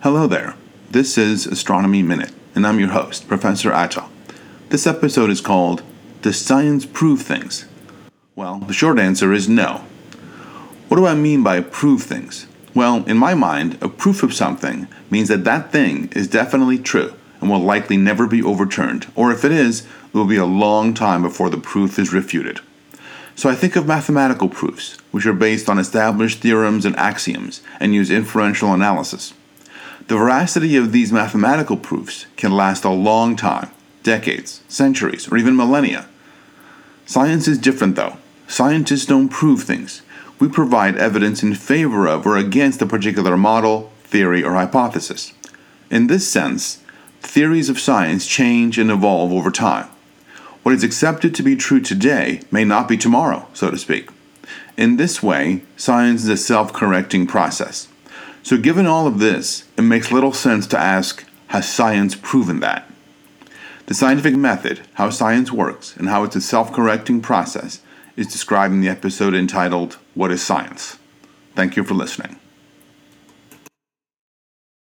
Hello there. This is Astronomy Minute, and I'm your host, Professor Acha. This episode is called Does Science Prove Things? Well, the short answer is no. What do I mean by prove things? Well, in my mind, a proof of something means that that thing is definitely true and will likely never be overturned, or if it is, it will be a long time before the proof is refuted. So I think of mathematical proofs, which are based on established theorems and axioms and use inferential analysis. The veracity of these mathematical proofs can last a long time decades, centuries, or even millennia. Science is different, though. Scientists don't prove things. We provide evidence in favor of or against a particular model, theory, or hypothesis. In this sense, theories of science change and evolve over time. What is accepted to be true today may not be tomorrow, so to speak. In this way, science is a self correcting process. So, given all of this, it makes little sense to ask Has science proven that? The scientific method, how science works, and how it's a self correcting process is described in the episode entitled What is Science? Thank you for listening.